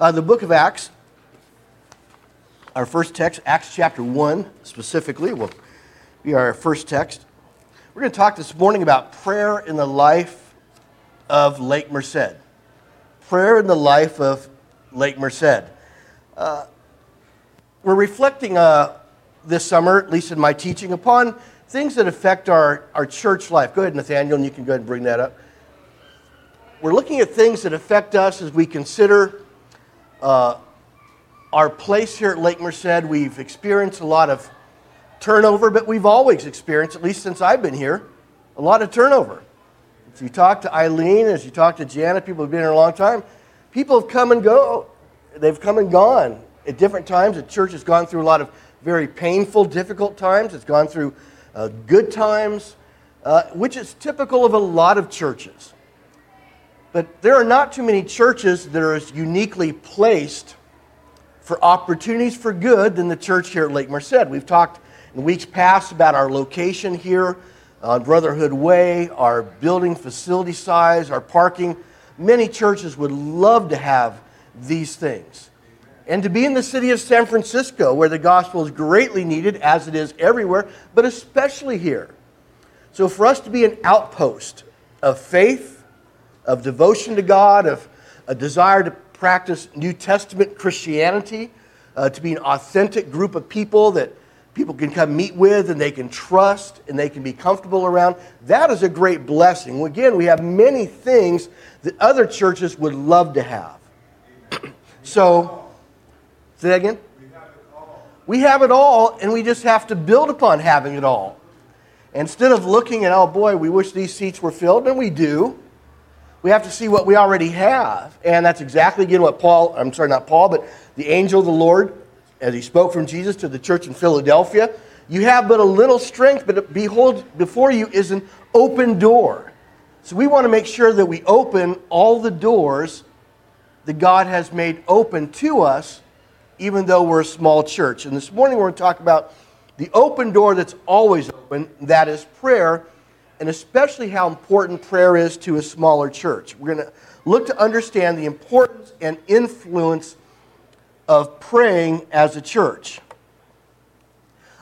Uh, the book of Acts, our first text, Acts chapter 1 specifically, will be our first text. We're going to talk this morning about prayer in the life of Lake Merced. Prayer in the life of Lake Merced. Uh, we're reflecting uh, this summer, at least in my teaching, upon things that affect our, our church life. Go ahead, Nathaniel, and you can go ahead and bring that up. We're looking at things that affect us as we consider uh, our place here at Lake Merced. We've experienced a lot of turnover, but we've always experienced, at least since I've been here, a lot of turnover. As you talk to Eileen, as you talk to Janet, people who've been here a long time, people have come and go. They've come and gone at different times. The church has gone through a lot of very painful, difficult times. It's gone through uh, good times, uh, which is typical of a lot of churches. But there are not too many churches that are as uniquely placed for opportunities for good than the church here at Lake Merced. We've talked in weeks past about our location here on Brotherhood Way, our building facility size, our parking. Many churches would love to have these things. And to be in the city of San Francisco, where the gospel is greatly needed, as it is everywhere, but especially here. So, for us to be an outpost of faith, of devotion to God, of a desire to practice New Testament Christianity, uh, to be an authentic group of people that people can come meet with and they can trust and they can be comfortable around, that is a great blessing. Again, we have many things that other churches would love to have. so, Say that again? We have it all, and we just have to build upon having it all. Instead of looking at, oh boy, we wish these seats were filled, and we do, we have to see what we already have. And that's exactly, again, what Paul, I'm sorry, not Paul, but the angel of the Lord, as he spoke from Jesus to the church in Philadelphia, you have but a little strength, but behold, before you is an open door. So we want to make sure that we open all the doors that God has made open to us even though we're a small church. And this morning we're going to talk about the open door that's always open, that is prayer, and especially how important prayer is to a smaller church. We're going to look to understand the importance and influence of praying as a church.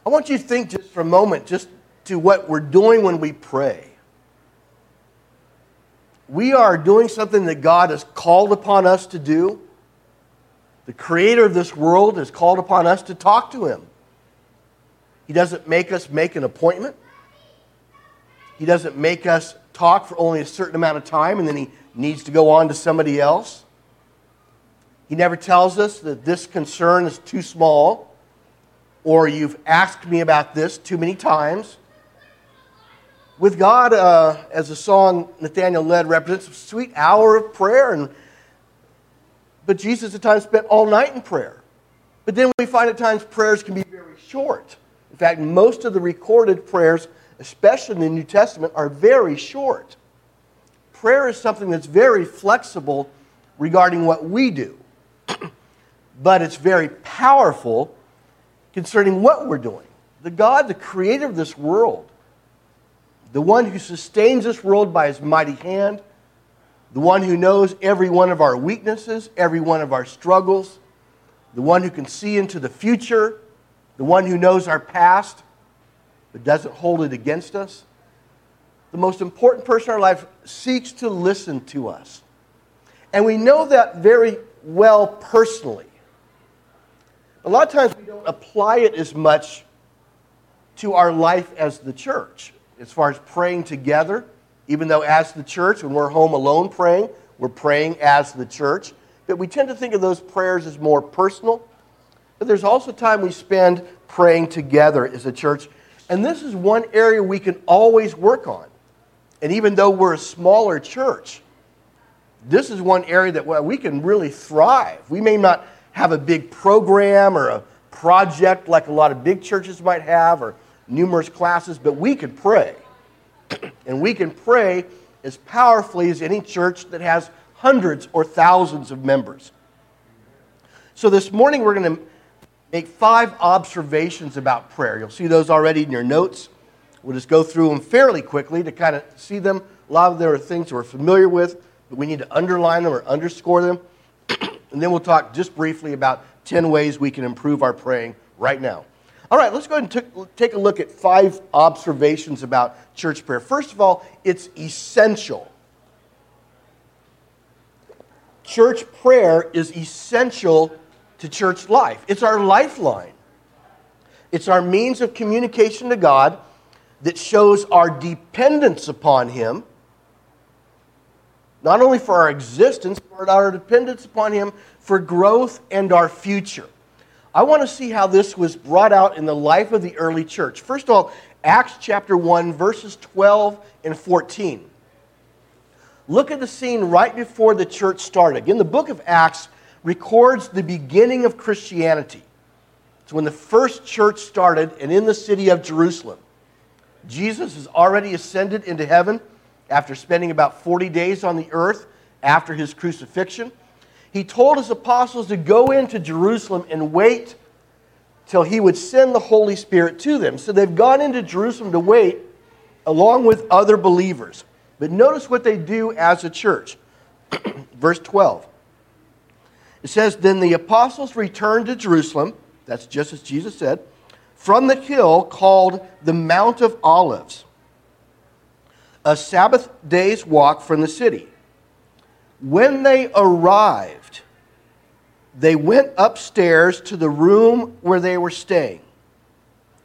I want you to think just for a moment just to what we're doing when we pray. We are doing something that God has called upon us to do the creator of this world has called upon us to talk to him. He doesn't make us make an appointment. He doesn't make us talk for only a certain amount of time and then he needs to go on to somebody else. He never tells us that this concern is too small or you've asked me about this too many times. With God, uh, as the song Nathaniel led represents, a sweet hour of prayer and but Jesus at times spent all night in prayer. But then we find at times prayers can be very short. In fact, most of the recorded prayers, especially in the New Testament, are very short. Prayer is something that's very flexible regarding what we do, but it's very powerful concerning what we're doing. The God, the creator of this world, the one who sustains this world by his mighty hand, the one who knows every one of our weaknesses, every one of our struggles, the one who can see into the future, the one who knows our past doesn't hold it against us. The most important person in our life seeks to listen to us. And we know that very well personally. A lot of times we don't apply it as much to our life as the church, as far as praying together even though, as the church, when we're home alone praying, we're praying as the church. But we tend to think of those prayers as more personal. But there's also time we spend praying together as a church. And this is one area we can always work on. And even though we're a smaller church, this is one area that we can really thrive. We may not have a big program or a project like a lot of big churches might have or numerous classes, but we can pray. and we can pray as powerfully as any church that has hundreds or thousands of members. So this morning we're going to make five observations about prayer. You'll see those already in your notes. We'll just go through them fairly quickly to kind of see them. A lot of them are things we're familiar with, but we need to underline them or underscore them. and then we'll talk just briefly about 10 ways we can improve our praying right now. All right, let's go ahead and t- take a look at five observations about church prayer. First of all, it's essential. Church prayer is essential to church life, it's our lifeline. It's our means of communication to God that shows our dependence upon Him, not only for our existence, but our dependence upon Him for growth and our future. I want to see how this was brought out in the life of the early church. First of all, Acts chapter 1, verses 12 and 14. Look at the scene right before the church started. Again, the book of Acts records the beginning of Christianity. It's when the first church started and in the city of Jerusalem. Jesus has already ascended into heaven after spending about 40 days on the earth after his crucifixion. He told his apostles to go into Jerusalem and wait till he would send the Holy Spirit to them. So they've gone into Jerusalem to wait along with other believers. But notice what they do as a church. Verse 12. It says, Then the apostles returned to Jerusalem, that's just as Jesus said, from the hill called the Mount of Olives, a Sabbath day's walk from the city. When they arrived, they went upstairs to the room where they were staying.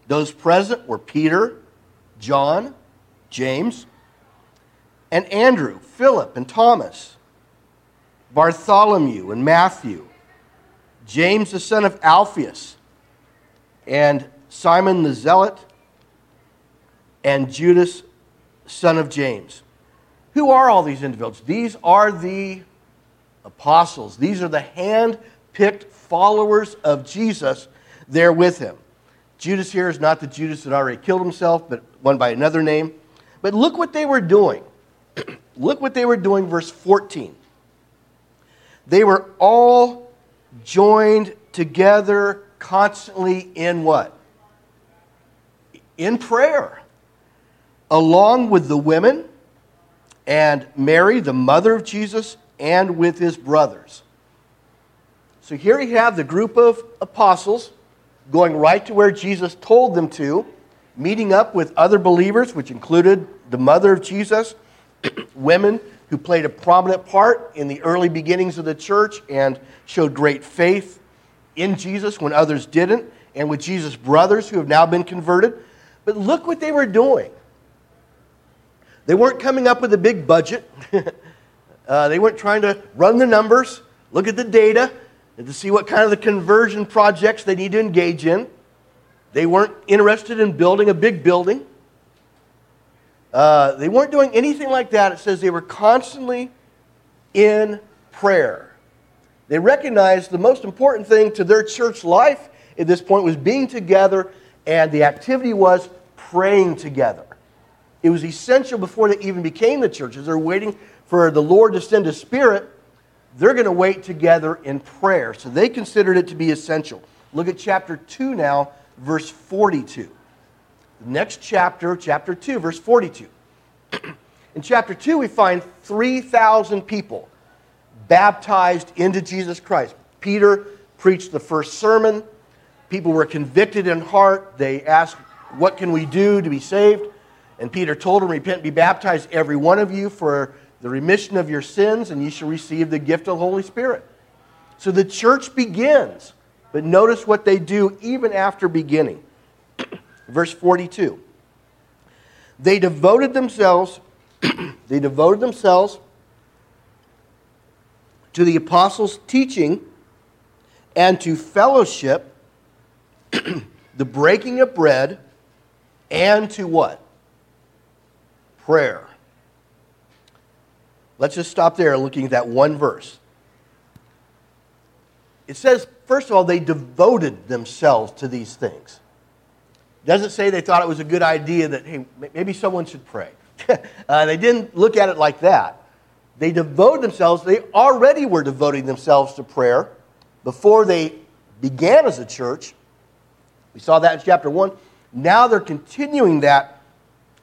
Those present were Peter, John, James, and Andrew, Philip, and Thomas, Bartholomew, and Matthew, James the son of Alphaeus, and Simon the Zealot, and Judas, son of James. Who are all these individuals? These are the apostles. These are the hand picked followers of Jesus there with him. Judas here is not the Judas that already killed himself, but one by another name. But look what they were doing. Look what they were doing, verse 14. They were all joined together constantly in what? In prayer. Along with the women and Mary, the mother of Jesus, and with his brothers. So here you have the group of apostles going right to where Jesus told them to, meeting up with other believers, which included the mother of Jesus women who played a prominent part in the early beginnings of the church and showed great faith in Jesus when others didn't, and with Jesus' brothers who have now been converted. But look what they were doing. They weren't coming up with a big budget. uh, they weren't trying to run the numbers, look at the data, and to see what kind of the conversion projects they need to engage in. They weren't interested in building a big building. Uh, they weren't doing anything like that. It says they were constantly in prayer. They recognized the most important thing to their church life at this point was being together, and the activity was praying together. It was essential before they even became the churches. They're waiting for the Lord to send a spirit. They're going to wait together in prayer. So they considered it to be essential. Look at chapter 2 now, verse 42. Next chapter, chapter 2, verse 42. In chapter 2, we find 3,000 people baptized into Jesus Christ. Peter preached the first sermon. People were convicted in heart. They asked, What can we do to be saved? And Peter told them, Repent be baptized, every one of you, for the remission of your sins, and you shall receive the gift of the Holy Spirit. So the church begins. But notice what they do even after beginning. Verse 42. They devoted themselves, they devoted themselves to the apostles' teaching and to fellowship, the breaking of bread, and to what? Prayer. Let's just stop there looking at that one verse. It says, first of all, they devoted themselves to these things. Doesn't say they thought it was a good idea that, hey, maybe someone should pray. uh, they didn't look at it like that. They devoted themselves, they already were devoting themselves to prayer before they began as a church. We saw that in chapter 1. Now they're continuing that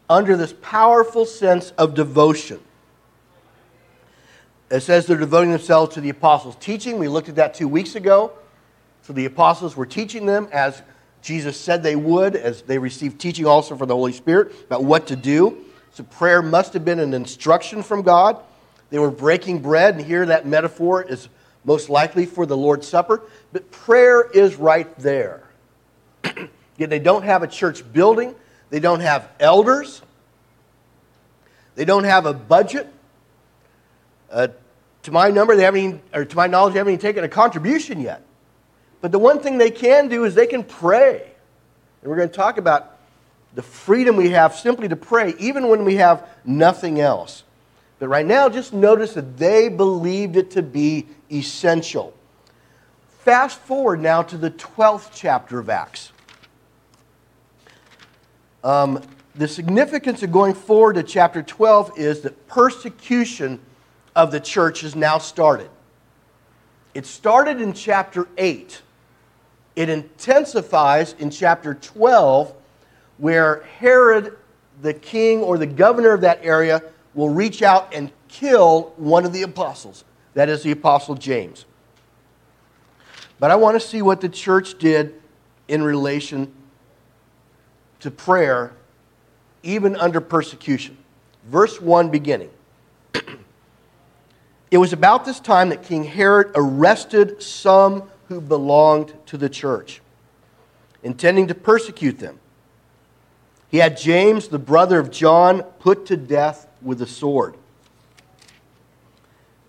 under this powerful sense of devotion. It says they're devoting themselves to the apostles' teaching. We looked at that two weeks ago. So the apostles were teaching them as Jesus said they would, as they received teaching also from the Holy Spirit about what to do. So prayer must have been an instruction from God. They were breaking bread, and here that metaphor is most likely for the Lord's Supper. But prayer is right there. Yet they don't have a church building, they don't have elders, they don't have a budget. Uh, to my number, they haven't even, or to my knowledge, they haven't even taken a contribution yet. But the one thing they can do is they can pray. And we're going to talk about the freedom we have simply to pray, even when we have nothing else. But right now, just notice that they believed it to be essential. Fast forward now to the 12th chapter of Acts. Um, the significance of going forward to chapter 12 is that persecution of the church has now started. It started in chapter 8. It intensifies in chapter 12, where Herod, the king or the governor of that area, will reach out and kill one of the apostles. That is the apostle James. But I want to see what the church did in relation to prayer, even under persecution. Verse 1 beginning. it was about this time that King Herod arrested some who belonged to the church, intending to persecute them. He had James, the brother of John, put to death with a sword.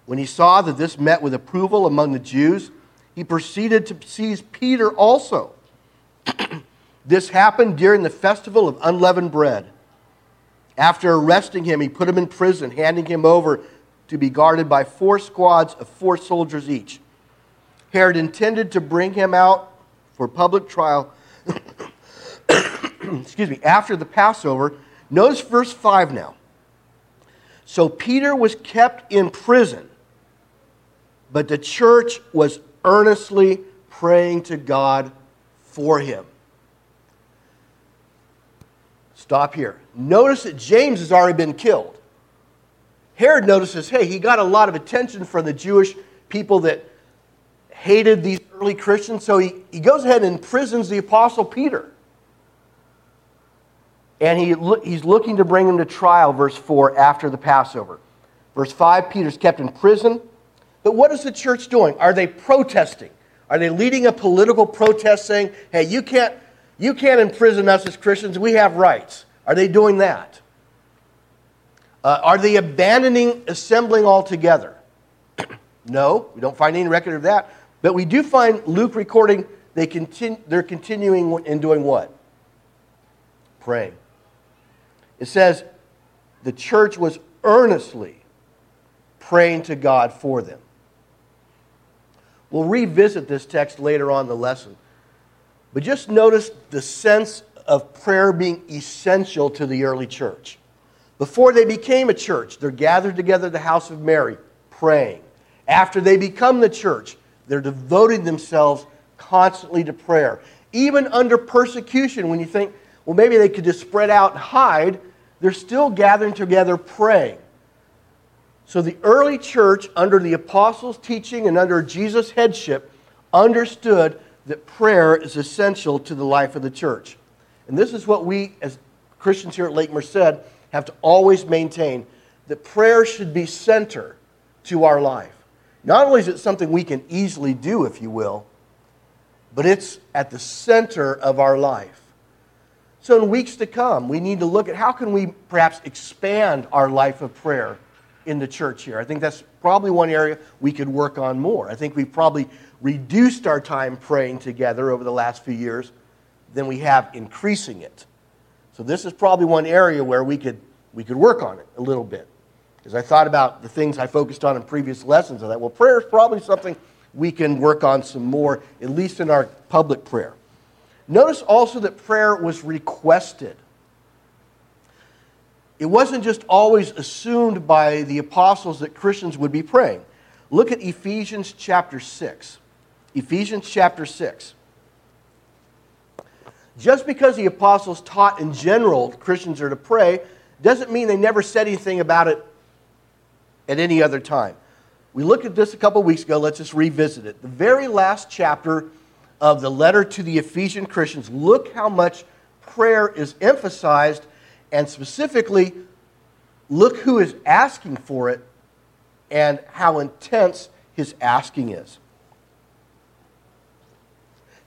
When he saw that this met with approval among the Jews, he proceeded to seize Peter also. this happened during the festival of unleavened bread. After arresting him, he put him in prison, handing him over to be guarded by four squads of four soldiers each. Herod intended to bring him out for public trial. Excuse me, after the Passover. Notice verse 5 now. So Peter was kept in prison, but the church was earnestly praying to God for him. Stop here. Notice that James has already been killed. Herod notices, hey, he got a lot of attention from the Jewish people that hated these early Christians, so he, he goes ahead and imprisons the Apostle Peter and he, he's looking to bring him to trial, verse 4, after the Passover. Verse 5, Peter's kept in prison. But what is the church doing? Are they protesting? Are they leading a political protest saying, hey, you can't, you can't imprison us as Christians, we have rights? Are they doing that? Uh, are they abandoning assembling altogether? no, we don't find any record of that. But we do find Luke recording they continue, they're continuing in doing what? Praying. It says the church was earnestly praying to God for them. We'll revisit this text later on in the lesson. But just notice the sense of prayer being essential to the early church. Before they became a church, they're gathered together at the house of Mary, praying. After they become the church, they're devoting themselves constantly to prayer. Even under persecution, when you think, well, maybe they could just spread out and hide, they're still gathering together praying. So the early church, under the apostles' teaching and under Jesus' headship, understood that prayer is essential to the life of the church. And this is what we, as Christians here at Lake Merced, have to always maintain that prayer should be center to our life. Not only is it something we can easily do, if you will, but it's at the center of our life. So in weeks to come, we need to look at how can we perhaps expand our life of prayer in the church here. I think that's probably one area we could work on more. I think we've probably reduced our time praying together over the last few years than we have increasing it. So this is probably one area where we could we could work on it a little bit. As I thought about the things I focused on in previous lessons, I thought, well, prayer is probably something we can work on some more, at least in our public prayer. Notice also that prayer was requested. It wasn't just always assumed by the apostles that Christians would be praying. Look at Ephesians chapter 6. Ephesians chapter 6. Just because the apostles taught in general Christians are to pray doesn't mean they never said anything about it at any other time. We looked at this a couple weeks ago. Let's just revisit it. The very last chapter of the letter to the Ephesian Christians, look how much prayer is emphasized, and specifically, look who is asking for it and how intense his asking is.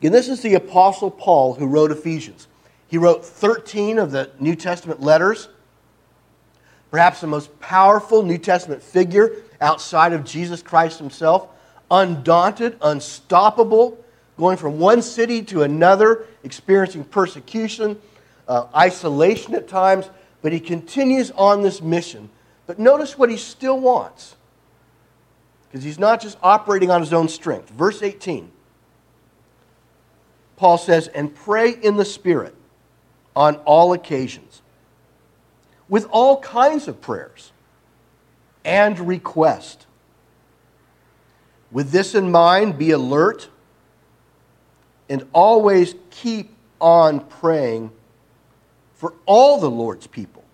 Again, this is the Apostle Paul who wrote Ephesians. He wrote 13 of the New Testament letters. Perhaps the most powerful New Testament figure outside of Jesus Christ himself. Undaunted, unstoppable, going from one city to another, experiencing persecution, uh, isolation at times, but he continues on this mission. But notice what he still wants, because he's not just operating on his own strength. Verse 18, Paul says, And pray in the Spirit on all occasions, with all kinds of prayers and request. With this in mind, be alert and always keep on praying for all the Lord's people.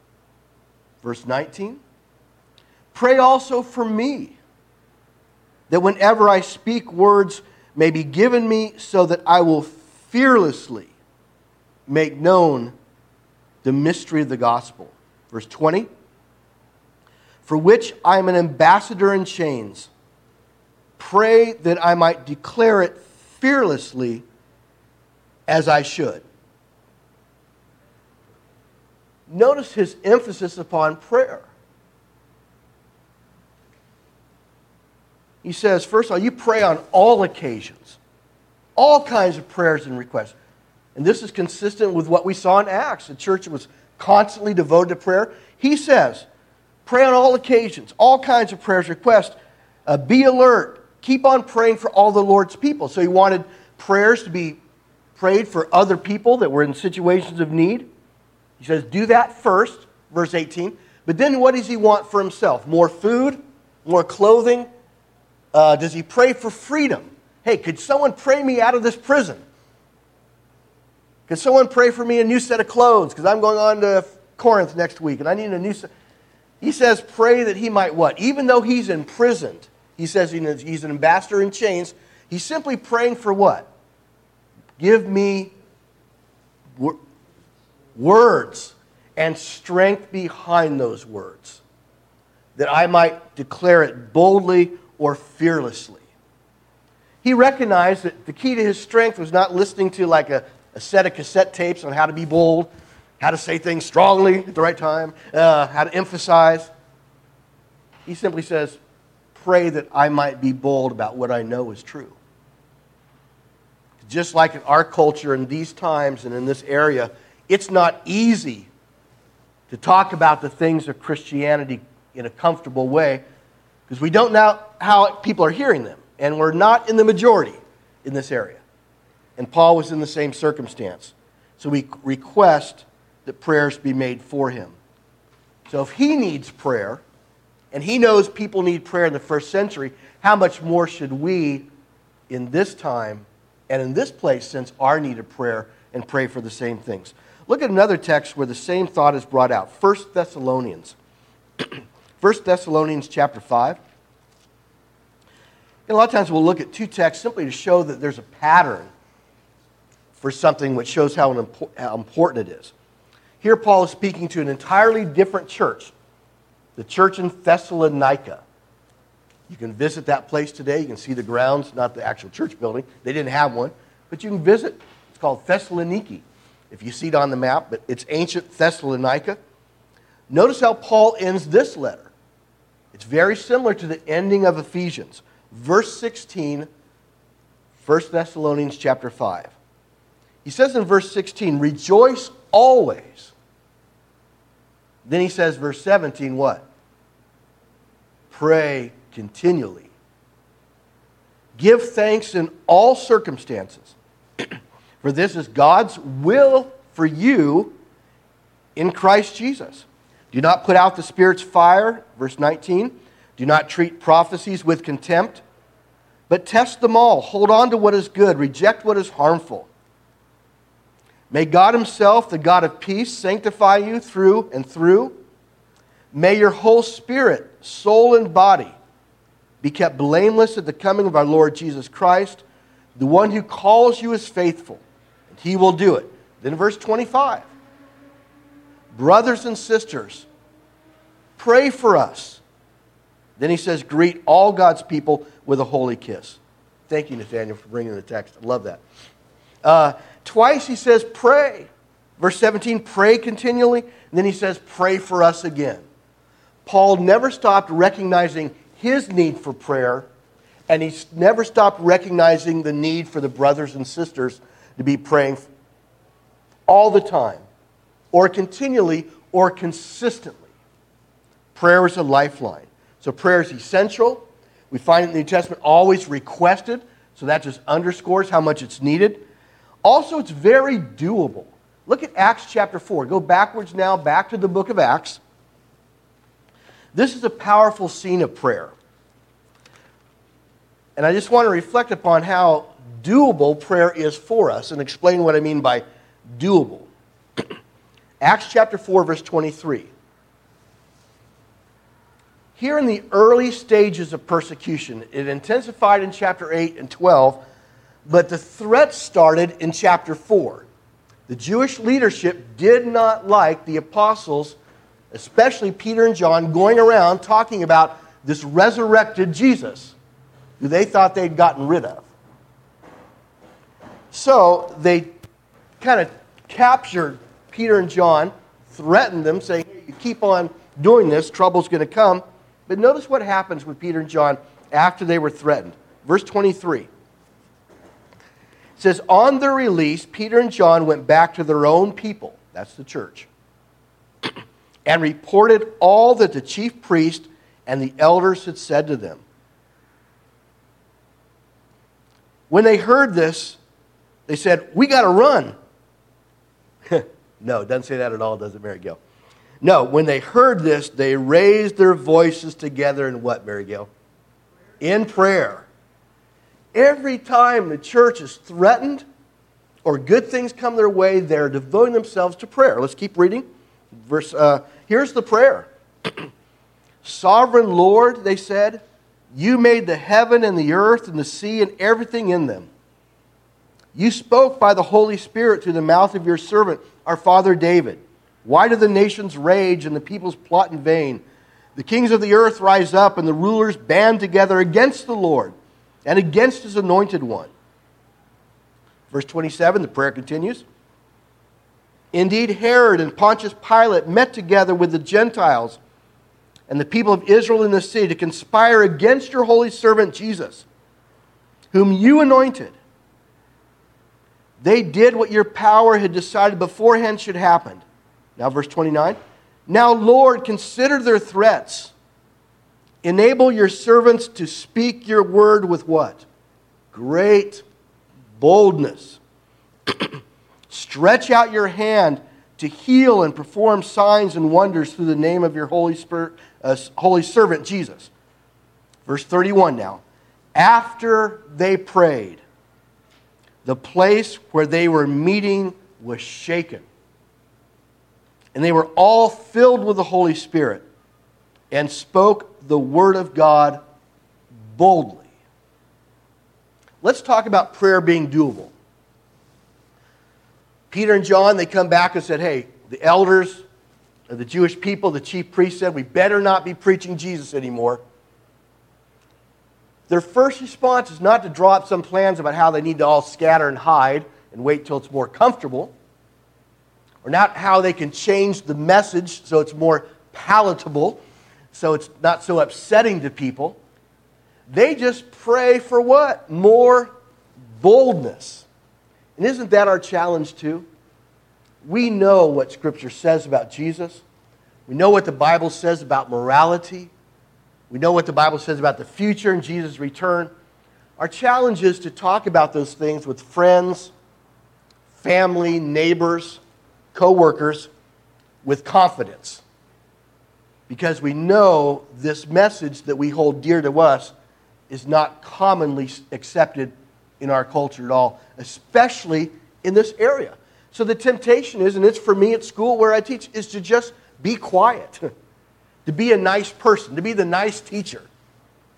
Verse 19 Pray also for me, that whenever I speak, words may be given me so that I will fearlessly make known the mystery of the gospel. Verse 20 For which I am an ambassador in chains. Pray that I might declare it fearlessly as I should. Notice his emphasis upon prayer. He says, first of all, you pray on all occasions, all kinds of prayers and requests. And this is consistent with what we saw in Acts. The church was constantly devoted to prayer. He says, pray on all occasions, all kinds of prayers, requests. Uh, be alert. Keep on praying for all the Lord's people. So he wanted prayers to be prayed for other people that were in situations of need. He says, do that first, verse 18. But then what does he want for himself? More food? More clothing? Uh, does he pray for freedom? Hey, could someone pray me out of this prison? Could someone pray for me a new set of clothes? Because I'm going on to Corinth next week and I need a new set. He says, pray that he might what? Even though he's imprisoned, he says he's an ambassador in chains. He's simply praying for what? Give me words and strength behind those words, that I might declare it boldly or fearlessly. He recognized that the key to his strength was not listening to like a, a set of cassette tapes on how to be bold, how to say things strongly at the right time, uh, how to emphasize. He simply says, Pray that I might be bold about what I know is true just like in our culture in these times and in this area, it's not easy to talk about the things of Christianity in a comfortable way because we don't know how people are hearing them. And we're not in the majority in this area. And Paul was in the same circumstance. So we request that prayers be made for him. So if he needs prayer, and he knows people need prayer in the first century, how much more should we in this time and in this place sense our need of prayer and pray for the same things. Look at another text where the same thought is brought out. 1 Thessalonians. 1 Thessalonians chapter 5. And a lot of times we'll look at two texts simply to show that there's a pattern for something which shows how, important it is. Here, Paul is speaking to an entirely different church, the church in Thessalonica. You can visit that place today. You can see the grounds, not the actual church building. They didn't have one, but you can visit. It's called Thessaloniki. If you see it on the map, but it's ancient Thessalonica. Notice how Paul ends this letter. It's very similar to the ending of Ephesians. Verse 16, 1 Thessalonians chapter 5. He says in verse 16, rejoice always. Then he says, verse 17, what? Pray continually. Give thanks in all circumstances, for this is God's will for you in Christ Jesus. Do not put out the Spirit's fire, verse 19. Do not treat prophecies with contempt, but test them all. Hold on to what is good, reject what is harmful. May God Himself, the God of peace, sanctify you through and through. May your whole spirit, soul, and body be kept blameless at the coming of our Lord Jesus Christ. The one who calls you is faithful, and he will do it. Then, verse 25 Brothers and sisters, pray for us. Then he says, Greet all God's people with a holy kiss. Thank you, Nathaniel, for bringing the text. I love that. Uh, twice he says, Pray. Verse 17, pray continually. And then he says, Pray for us again. Paul never stopped recognizing his need for prayer, and he never stopped recognizing the need for the brothers and sisters to be praying all the time, or continually, or consistently. Prayer is a lifeline. So prayer is essential. We find it in the New Testament always requested, so that just underscores how much it's needed. Also, it's very doable. Look at Acts chapter 4. Go backwards now, back to the book of Acts. This is a powerful scene of prayer. And I just want to reflect upon how doable prayer is for us and explain what I mean by doable. Acts chapter 4, verse 23. Here in the early stages of persecution, it intensified in chapter 8 and 12, but the threat started in chapter 4. The Jewish leadership did not like the apostles, especially Peter and John, going around talking about this resurrected Jesus who they thought they'd gotten rid of. So they kind of captured Peter and John, threatened them, saying, hey, you keep on doing this, trouble's going to come. But notice what happens with Peter and John after they were threatened. Verse 23 says, On their release, Peter and John went back to their own people, that's the church, and reported all that the chief priest and the elders had said to them. When they heard this, they said, We got to run. no, it doesn't say that at all, does it, Mary Gill? No, when they heard this, they raised their voices together in what, Mary Gill? In prayer. Every time the church is threatened or good things come their way, they're devoting themselves to prayer. Let's keep reading. Verse, uh, here's the prayer Sovereign Lord, they said, you made the heaven and the earth and the sea and everything in them. You spoke by the Holy Spirit through the mouth of your servant, our father David. Why do the nations rage and the peoples plot in vain? The kings of the earth rise up and the rulers band together against the Lord and against his anointed one. Verse 27, the prayer continues. Indeed, Herod and Pontius Pilate met together with the Gentiles and the people of Israel in the city to conspire against your holy servant Jesus, whom you anointed. They did what your power had decided beforehand should happen. Now, verse 29. Now, Lord, consider their threats. Enable your servants to speak your word with what? Great boldness. Stretch out your hand to heal and perform signs and wonders through the name of your Holy Spirit, uh, holy servant Jesus. Verse 31 now. After they prayed, the place where they were meeting was shaken. And they were all filled with the Holy Spirit and spoke the word of God boldly. Let's talk about prayer being doable. Peter and John, they come back and said, Hey, the elders, the Jewish people, the chief priest said, we better not be preaching Jesus anymore. Their first response is not to draw up some plans about how they need to all scatter and hide and wait till it's more comfortable, or not how they can change the message so it's more palatable, so it's not so upsetting to people. They just pray for what? More boldness. And isn't that our challenge too? We know what Scripture says about Jesus. We know what the Bible says about morality. We know what the Bible says about the future and Jesus' return. Our challenge is to talk about those things with friends, family, neighbors, co-workers with confidence. Because we know this message that we hold dear to us is not commonly accepted in our culture at all, especially in this area. So the temptation is, and it's for me at school where I teach, is to just be quiet, to be a nice person, to be the nice teacher.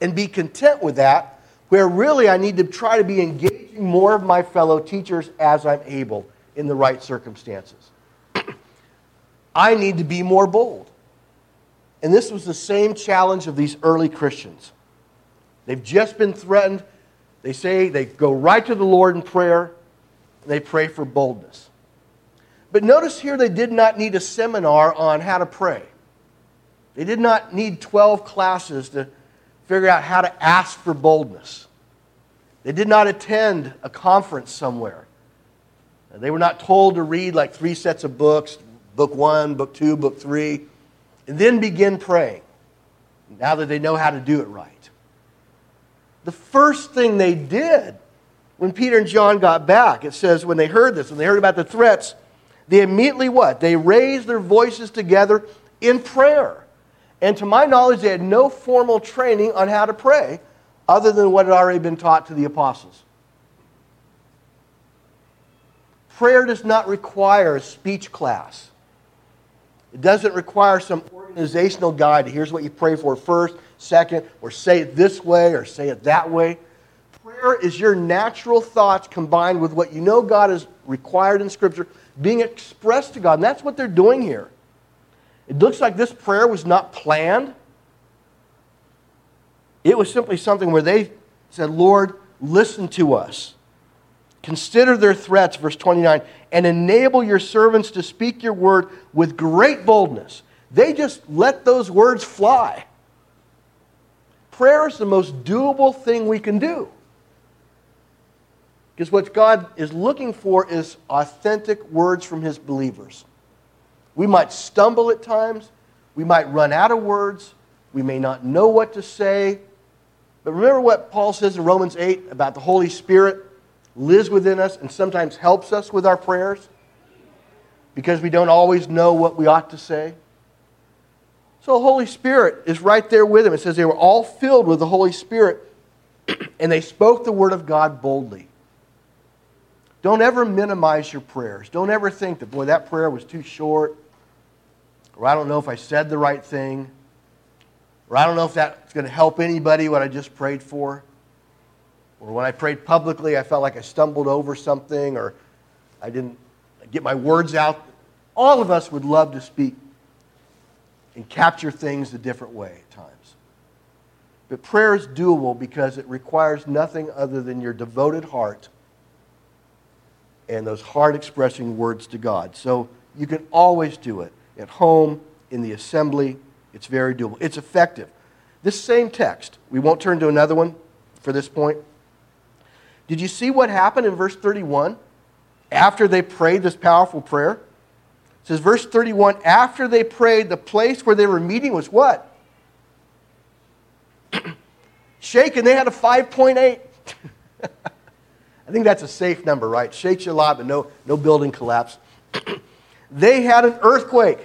and be content with that, where really I need to try to be engaging more of my fellow teachers as I'm able in the right circumstances. I need to be more bold. And this was the same challenge of these early Christians. They've just been threatened. They say they go right to the Lord in prayer, and they pray for boldness. But notice here they did not need a seminar on how to pray. They did not need 12 classes to figure out how to ask for boldness. They did not attend a conference somewhere. They were not told to read like three sets of books book one, book two, book three, and then begin praying now that they know how to do it right. The first thing they did when Peter and John got back, it says when they heard this, when they heard about the threats, they immediately what? They raised their voices together in prayer. And to my knowledge, they had no formal training on how to pray other than what had already been taught to the apostles. Prayer does not require a speech class. It doesn't require some organizational guide. Here's what you pray for first, second, or say it this way or say it that way. Prayer is your natural thoughts combined with what you know God has required in Scripture being expressed to God. And that's what they're doing here. It looks like this prayer was not planned. It was simply something where they said, Lord, listen to us. Consider their threats, verse 29, and enable your servants to speak your word with great boldness. They just let those words fly. Prayer is the most doable thing we can do. Because what God is looking for is authentic words from his believers. We might stumble at times, we might run out of words, we may not know what to say. But remember what Paul says in Romans 8 about the Holy Spirit lives within us and sometimes helps us with our prayers because we don't always know what we ought to say. So the Holy Spirit is right there with them. It says they were all filled with the Holy Spirit and they spoke the word of God boldly. Don't ever minimize your prayers. Don't ever think that, boy, that prayer was too short, or I don't know if I said the right thing, or I don't know if that's going to help anybody what I just prayed for. Or when I prayed publicly, I felt like I stumbled over something, or I didn't get my words out. All of us would love to speak and capture things a different way at times. But prayer is doable because it requires nothing other than your devoted heart and those heart expressing words to God. So you can always do it at home, in the assembly. It's very doable. It's effective. This same text, we won't turn to another one for this point. Did you see what happened in verse 31 after they prayed this powerful prayer? It says, verse 31 after they prayed, the place where they were meeting was what? Shaken. They had a 5.8. I think that's a safe number, right? Shakes you a lot, but no, no building collapse. they had an earthquake,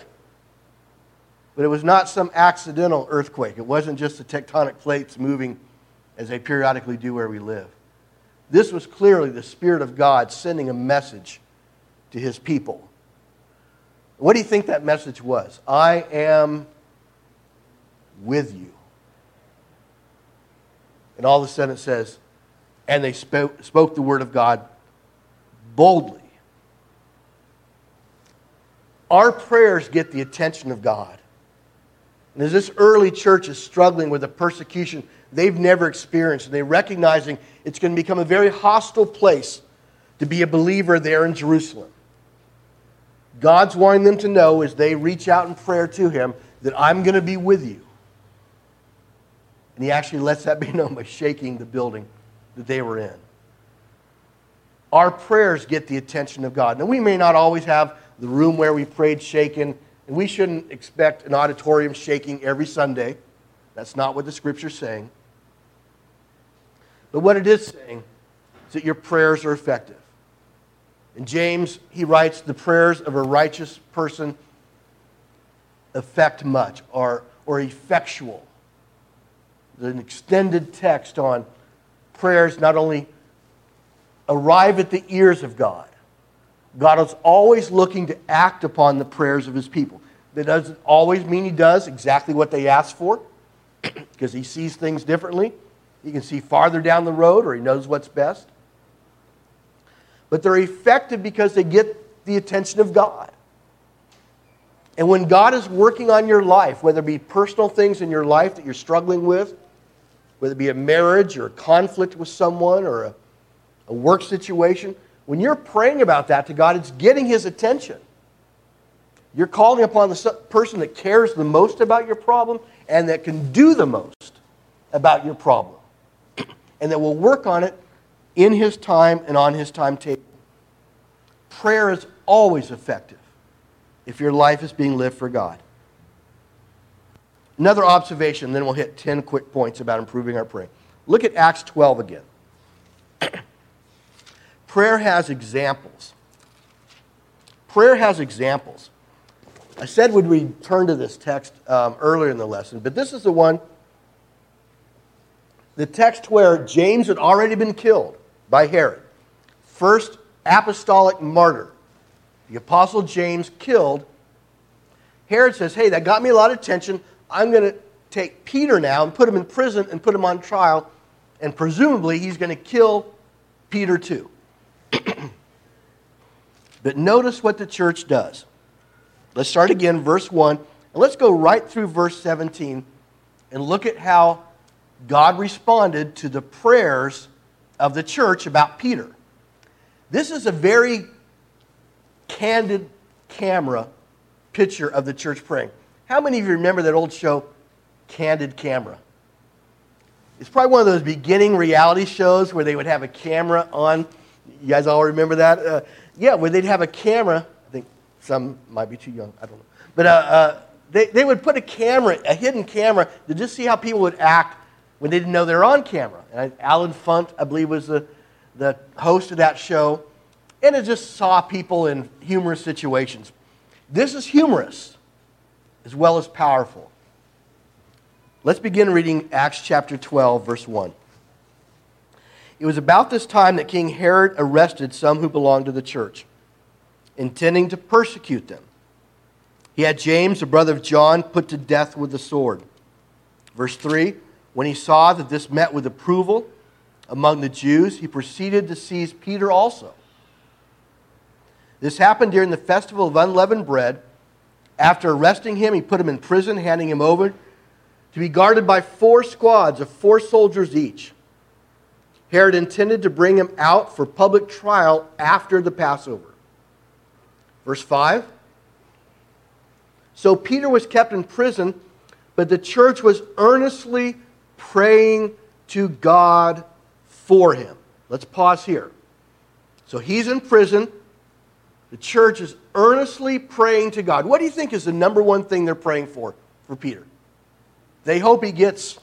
but it was not some accidental earthquake. It wasn't just the tectonic plates moving as they periodically do where we live. This was clearly the Spirit of God sending a message to his people. What do you think that message was? I am with you. And all of a sudden it says, and they spoke, spoke the word of God boldly. Our prayers get the attention of God. And as this early church is struggling with the persecution they've never experienced, and they're recognizing it's going to become a very hostile place to be a believer there in Jerusalem. God's wanting them to know as they reach out in prayer to Him that I'm going to be with you. And He actually lets that be known by shaking the building that they were in. Our prayers get the attention of God. Now, we may not always have the room where we prayed shaken, and we shouldn't expect an auditorium shaking every Sunday. That's not what the scripture's saying. But what it is saying is that your prayers are effective. And James, he writes, the prayers of a righteous person affect much or, or effectual. There's an extended text on prayers not only arrive at the ears of God, God is always looking to act upon the prayers of his people. That doesn't always mean he does exactly what they ask for. because he sees things differently. He can see farther down the road or he knows what's best. But they're effective because they get the attention of God. And when God is working on your life, whether it be personal things in your life that you're struggling with, whether it be a marriage or a conflict with someone or a, a work situation, when you're praying about that to God, it's getting His attention. You're calling upon the person that cares the most about your problem and that can do the most about your problem and that will work on it in His time and on His timetable. Prayer is always effective if your life is being lived for God. Another observation, then we'll hit 10 quick points about improving our praying. Look at Acts 12 again. Prayer has examples. Prayer has examples. I said we'd we turn to this text um, earlier in the lesson, but this is the one, the text where James had already been killed by Herod. First apostolic martyr the Apostle James killed, Herod says, Hey, that got me a lot of attention. I'm going to take Peter now and put him in prison and put him on trial, and presumably he's going to kill Peter too. but notice what the church does. Let's start again, verse 1, and let's go right through verse 17 and look at how God responded to the prayers of the church about Peter. This is a very candid camera picture of the church praying. How many of you remember that old show, Candid Camera? It's probably one of those beginning reality shows where they would have a camera on. You guys all remember that? Uh, yeah, where they'd have a camera. I think some might be too young. I don't know. But uh, uh, they, they would put a camera, a hidden camera, to just see how people would act when they didn't know they were on camera. And Allen Funt, I believe, was the, the host of that show and it just saw people in humorous situations. This is humorous as well as powerful. Let's begin reading Acts chapter 12, verse 1. It was about this time that King Herod arrested some who belonged to the church, intending to persecute them. He had James, the brother of John, put to death with the sword. Verse 3 When he saw that this met with approval among the Jews, he proceeded to seize Peter also. This happened during the festival of unleavened bread. After arresting him, he put him in prison, handing him over to be guarded by four squads of four soldiers each. Herod intended to bring him out for public trial after the Passover. Verse 5 So Peter was kept in prison, but the church was earnestly praying to God for him. Let's pause here. So he's in prison. The church is earnestly praying to God. What do you think is the number one thing they're praying for for Peter? They hope he gets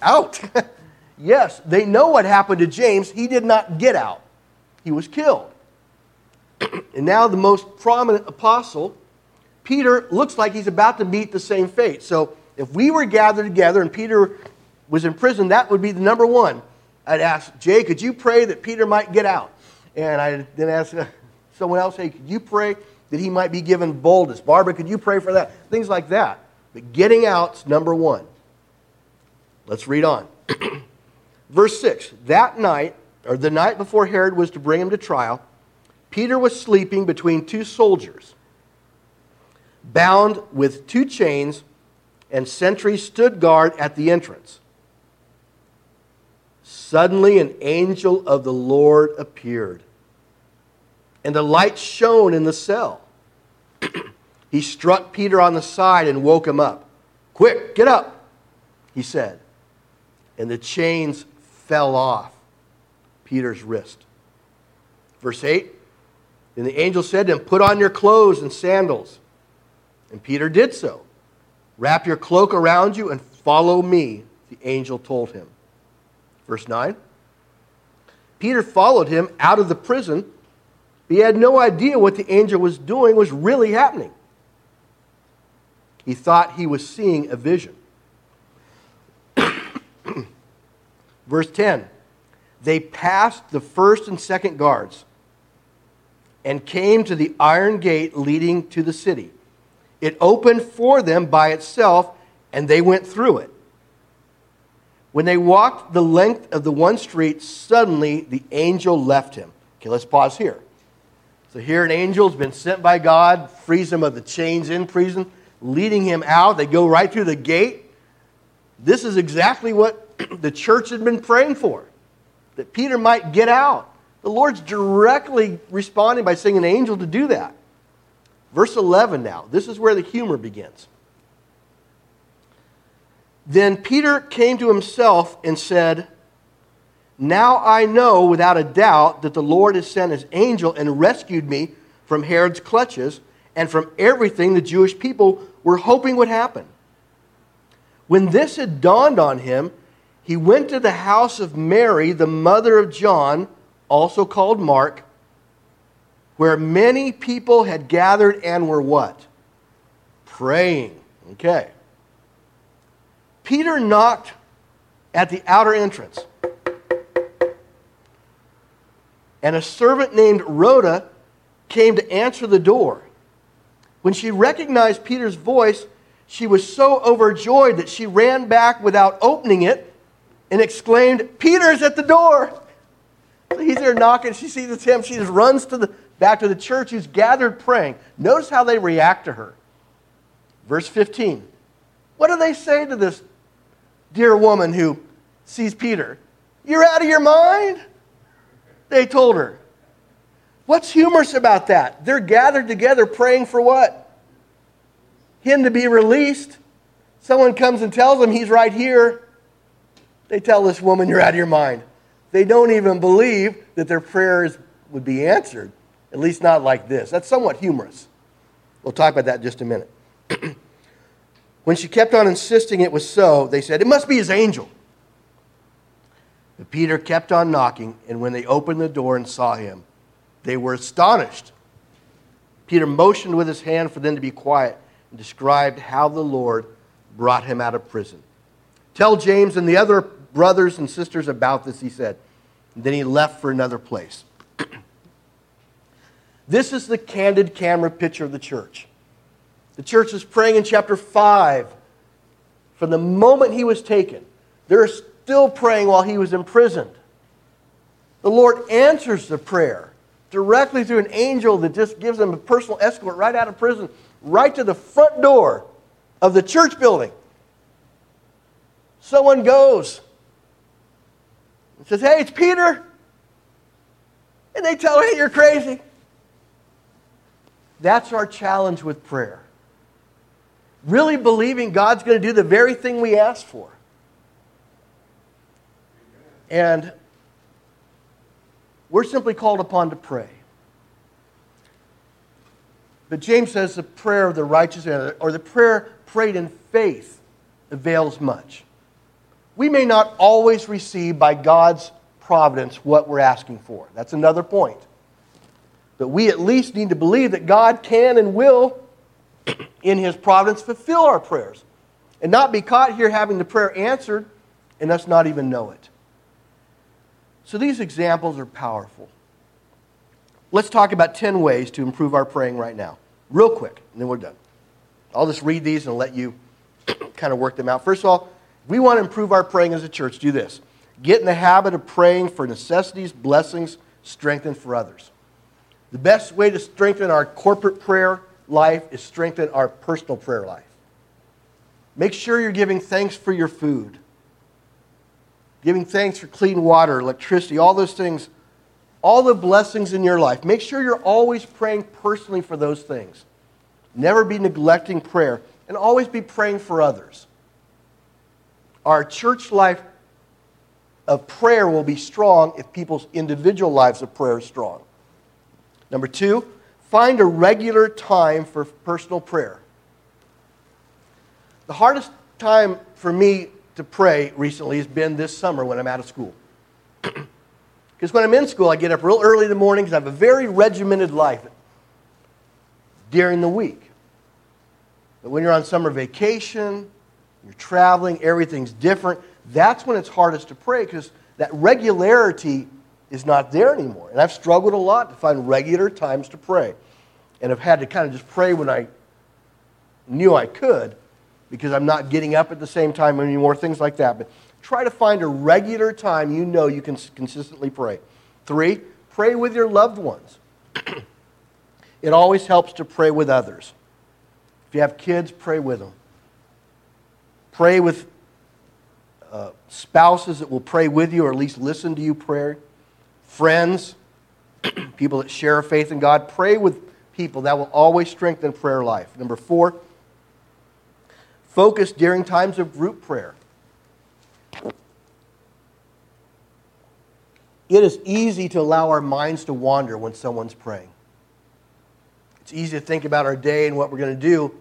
out. yes, they know what happened to James. He did not get out, he was killed. and now, the most prominent apostle, Peter, looks like he's about to meet the same fate. So, if we were gathered together and Peter was in prison, that would be the number one. I'd ask, Jay, could you pray that Peter might get out? And I then ask, uh, someone else, hey, could you pray that he might be given boldness? Barbara, could you pray for that? Things like that. But getting out's number one. Let's read on. Verse 6 That night, or the night before Herod was to bring him to trial, Peter was sleeping between two soldiers, bound with two chains, and sentries stood guard at the entrance. Suddenly, an angel of the Lord appeared and the light shone in the cell. he struck Peter on the side and woke him up. Quick, get up, he said. And the chains fell off Peter's wrist. Verse 8 Then the angel said to him, Put on your clothes and sandals. And Peter did so. Wrap your cloak around you and follow me, the angel told him. Verse 9 Peter followed him out of the prison he had no idea what the angel was doing was really happening. He thought he was seeing a vision. Verse 10 They passed the first and second guards and came to the iron gate leading to the city. It opened for them by itself, and they went through it. When they walked the length of the one street, suddenly the angel left him. Okay, let's pause here. So here an angel's been sent by God, frees him of the chains in prison, leading him out. They go right through the gate. This is exactly what the church had been praying for, that Peter might get out. The Lord's directly responding by sending an angel to do that. Verse 11 now. This is where the humor begins. Then Peter came to himself and said, Now I know without a doubt that the Lord has sent his angel and rescued me from Herod's clutches and from everything the Jewish people were hoping would happen. When this had dawned on him, he went to the house of Mary, the mother of John, also called Mark, where many people had gathered and were what? Praying. Okay. Peter knocked at the outer entrance. And a servant named Rhoda came to answer the door. When she recognized Peter's voice, she was so overjoyed that she ran back without opening it and exclaimed, Peter's at the door. So he's there knocking. She sees it's him. She just runs to the, back to the church who's gathered praying. Notice how they react to her. Verse 15. What do they say to this dear woman who sees Peter. You're out of your mind? They told her. What's humorous about that? They're gathered together praying for what? Him to be released. Someone comes and tells them he's right here. They tell this woman, You're out of your mind. They don't even believe that their prayers would be answered, at least not like this. That's somewhat humorous. We'll talk about that in just a minute. When she kept on insisting it was so, they said, It must be his angel. But Peter kept on knocking, and when they opened the door and saw him, they were astonished. Peter motioned with his hand for them to be quiet and described how the Lord brought him out of prison. Tell James and the other brothers and sisters about this, he said. And then he left for another place. this is the candid camera picture of the church. The church is praying in chapter 5. From the moment he was taken, they're still praying while he was imprisoned. The Lord answers the prayer directly through an angel that just gives them a personal escort right out of prison, right to the front door of the church building. Someone goes and says, Hey, it's Peter. And they tell her, Hey, you're crazy. That's our challenge with prayer really believing God's going to do the very thing we ask for. And we're simply called upon to pray. But James says the prayer of the righteous, or the prayer prayed in faith, avails much. We may not always receive by God's providence what we're asking for. That's another point. But we at least need to believe that God can and will in His providence, fulfill our prayers and not be caught here having the prayer answered and us not even know it. So these examples are powerful. Let's talk about 10 ways to improve our praying right now, real quick, and then we're done. I'll just read these and let you kind of work them out. First of all, we want to improve our praying as a church. Do this get in the habit of praying for necessities, blessings, strengthened for others. The best way to strengthen our corporate prayer life is strengthen our personal prayer life. Make sure you're giving thanks for your food, giving thanks for clean water, electricity, all those things, all the blessings in your life. Make sure you're always praying personally for those things. Never be neglecting prayer, and always be praying for others. Our church life of prayer will be strong if people's individual lives of prayer are strong. Number two, Find a regular time for personal prayer. The hardest time for me to pray recently has been this summer when I'm out of school. Because when I'm in school, I get up real early in the morning because I have a very regimented life during the week. But when you're on summer vacation, you're traveling, everything's different, that's when it's hardest to pray because that regularity is not there anymore. And I've struggled a lot to find regular times to pray. And I've had to kind of just pray when I knew I could because I'm not getting up at the same time anymore, things like that. But try to find a regular time you know you can consistently pray. Three, pray with your loved ones. it always helps to pray with others. If you have kids, pray with them. Pray with uh, spouses that will pray with you or at least listen to you pray. Friends, people that share a faith in God, pray with people. That will always strengthen prayer life. Number four, focus during times of group prayer. It is easy to allow our minds to wander when someone's praying. It's easy to think about our day and what we're going to do.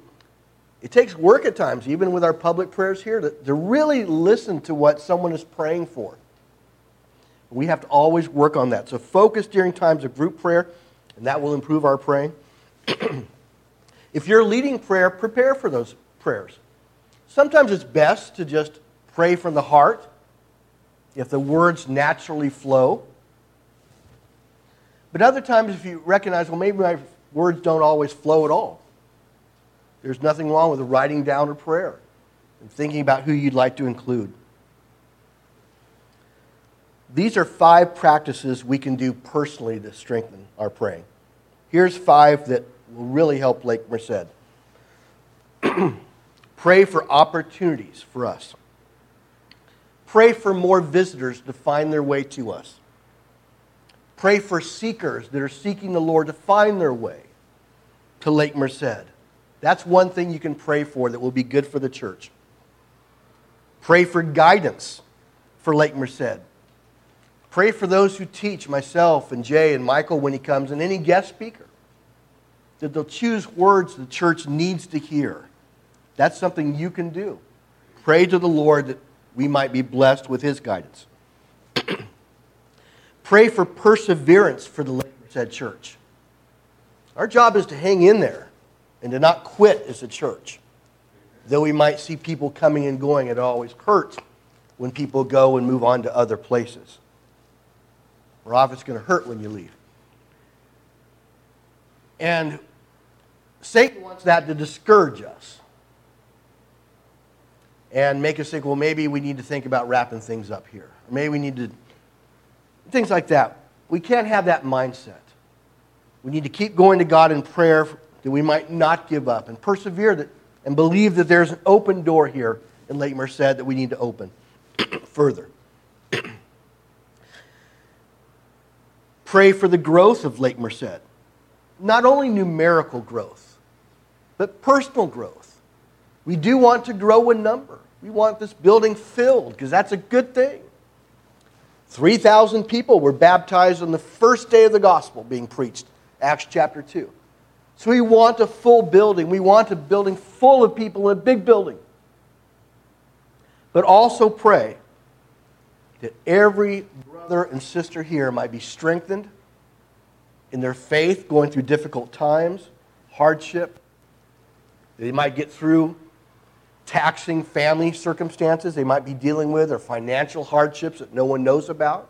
It takes work at times, even with our public prayers here, to, to really listen to what someone is praying for. We have to always work on that. So focus during times of group prayer, and that will improve our praying. if you're leading prayer, prepare for those prayers. Sometimes it's best to just pray from the heart if the words naturally flow. But other times, if you recognize, well, maybe my words don't always flow at all, there's nothing wrong with writing down a prayer and thinking about who you'd like to include. These are five practices we can do personally to strengthen our praying. Here's five that will really help Lake Merced. Pray for opportunities for us Pray for more visitors to find their way to us. Pray for seekers that are seeking the Lord to find their way to Lake Merced. That's one thing you can pray for that will be good for the church. Pray for guidance for Lake Merced. Pray for those who teach, myself and Jay and Michael when he comes, and any guest speaker, that they'll choose words the church needs to hear. That's something you can do. Pray to the Lord that we might be blessed with his guidance. Pray for perseverance for the Lake Merced Church. Our job is to hang in there and to not quit as a church. Though we might see people coming and going, it always hurts when people go and move on to other places. Or often it's going to hurt when you leave. And Satan wants that to discourage us and make us think, well, maybe we need to think about wrapping things up here. Or maybe we need to, things like that. We can't have that mindset. We need to keep going to God in prayer that we might not give up and persevere that, and believe that there's an open door here in Lake Merced that we need to open further. Pray for the growth of Lake Merced. Not only numerical growth, but personal growth. We do want to grow in number. We want this building filled because that's a good thing. 3,000 people were baptized on the first day of the gospel being preached, Acts chapter 2. So we want a full building. We want a building full of people in a big building. But also pray that every brother and sister here might be strengthened in their faith going through difficult times, hardship. They might get through taxing family circumstances they might be dealing with or financial hardships that no one knows about.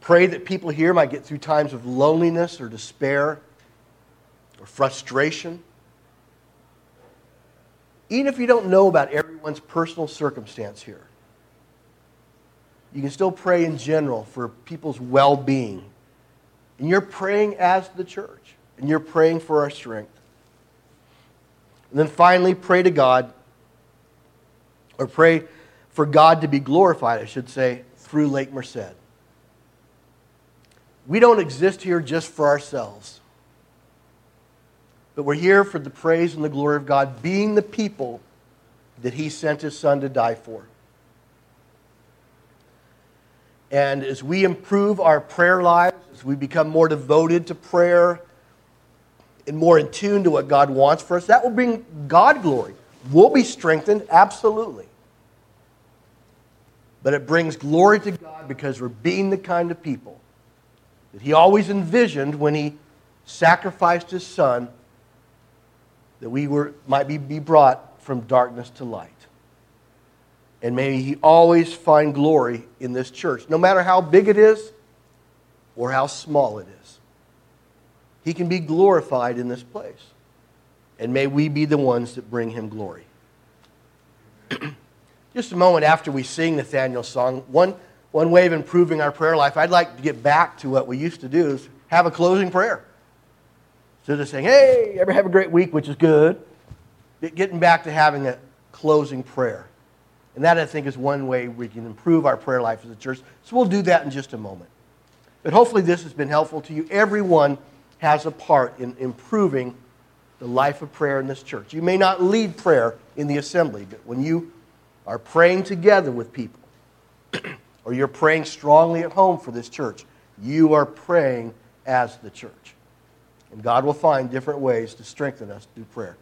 Pray that people here might get through times of loneliness or despair or frustration. Even if you don't know about everyone's personal circumstance here, you can still pray in general for people's well being. And you're praying as the church, and you're praying for our strength. And then finally, pray to God, or pray for God to be glorified, I should say, through Lake Merced. We don't exist here just for ourselves, but we're here for the praise and the glory of God, being the people that He sent His Son to die for. And as we improve our prayer lives, as we become more devoted to prayer, and more in tune to what God wants for us, that will bring God glory. We'll be strengthened, absolutely. But it brings glory to God because we're being the kind of people that He always envisioned when He sacrificed His Son that we were, might be, be brought from darkness to light. And may He always find glory in this church, no matter how big it is or how small it is. He can be glorified in this place. And may we be the ones that bring him glory. just a moment after we sing Nathaniel's song, one, one way of improving our prayer life, I'd like to get back to what we used to do is have a closing prayer. Instead of saying, hey, ever have a great week, which is good, getting back to having a closing prayer. And that, I think, is one way we can improve our prayer life as a church. So we'll do that in just a moment. But hopefully, this has been helpful to you. Everyone has a part in improving the life of prayer in this church. You may not lead prayer in the assembly, but when you are praying together with people, or you're praying strongly at home for this church, you are praying as the church. And God will find different ways to strengthen us through prayer.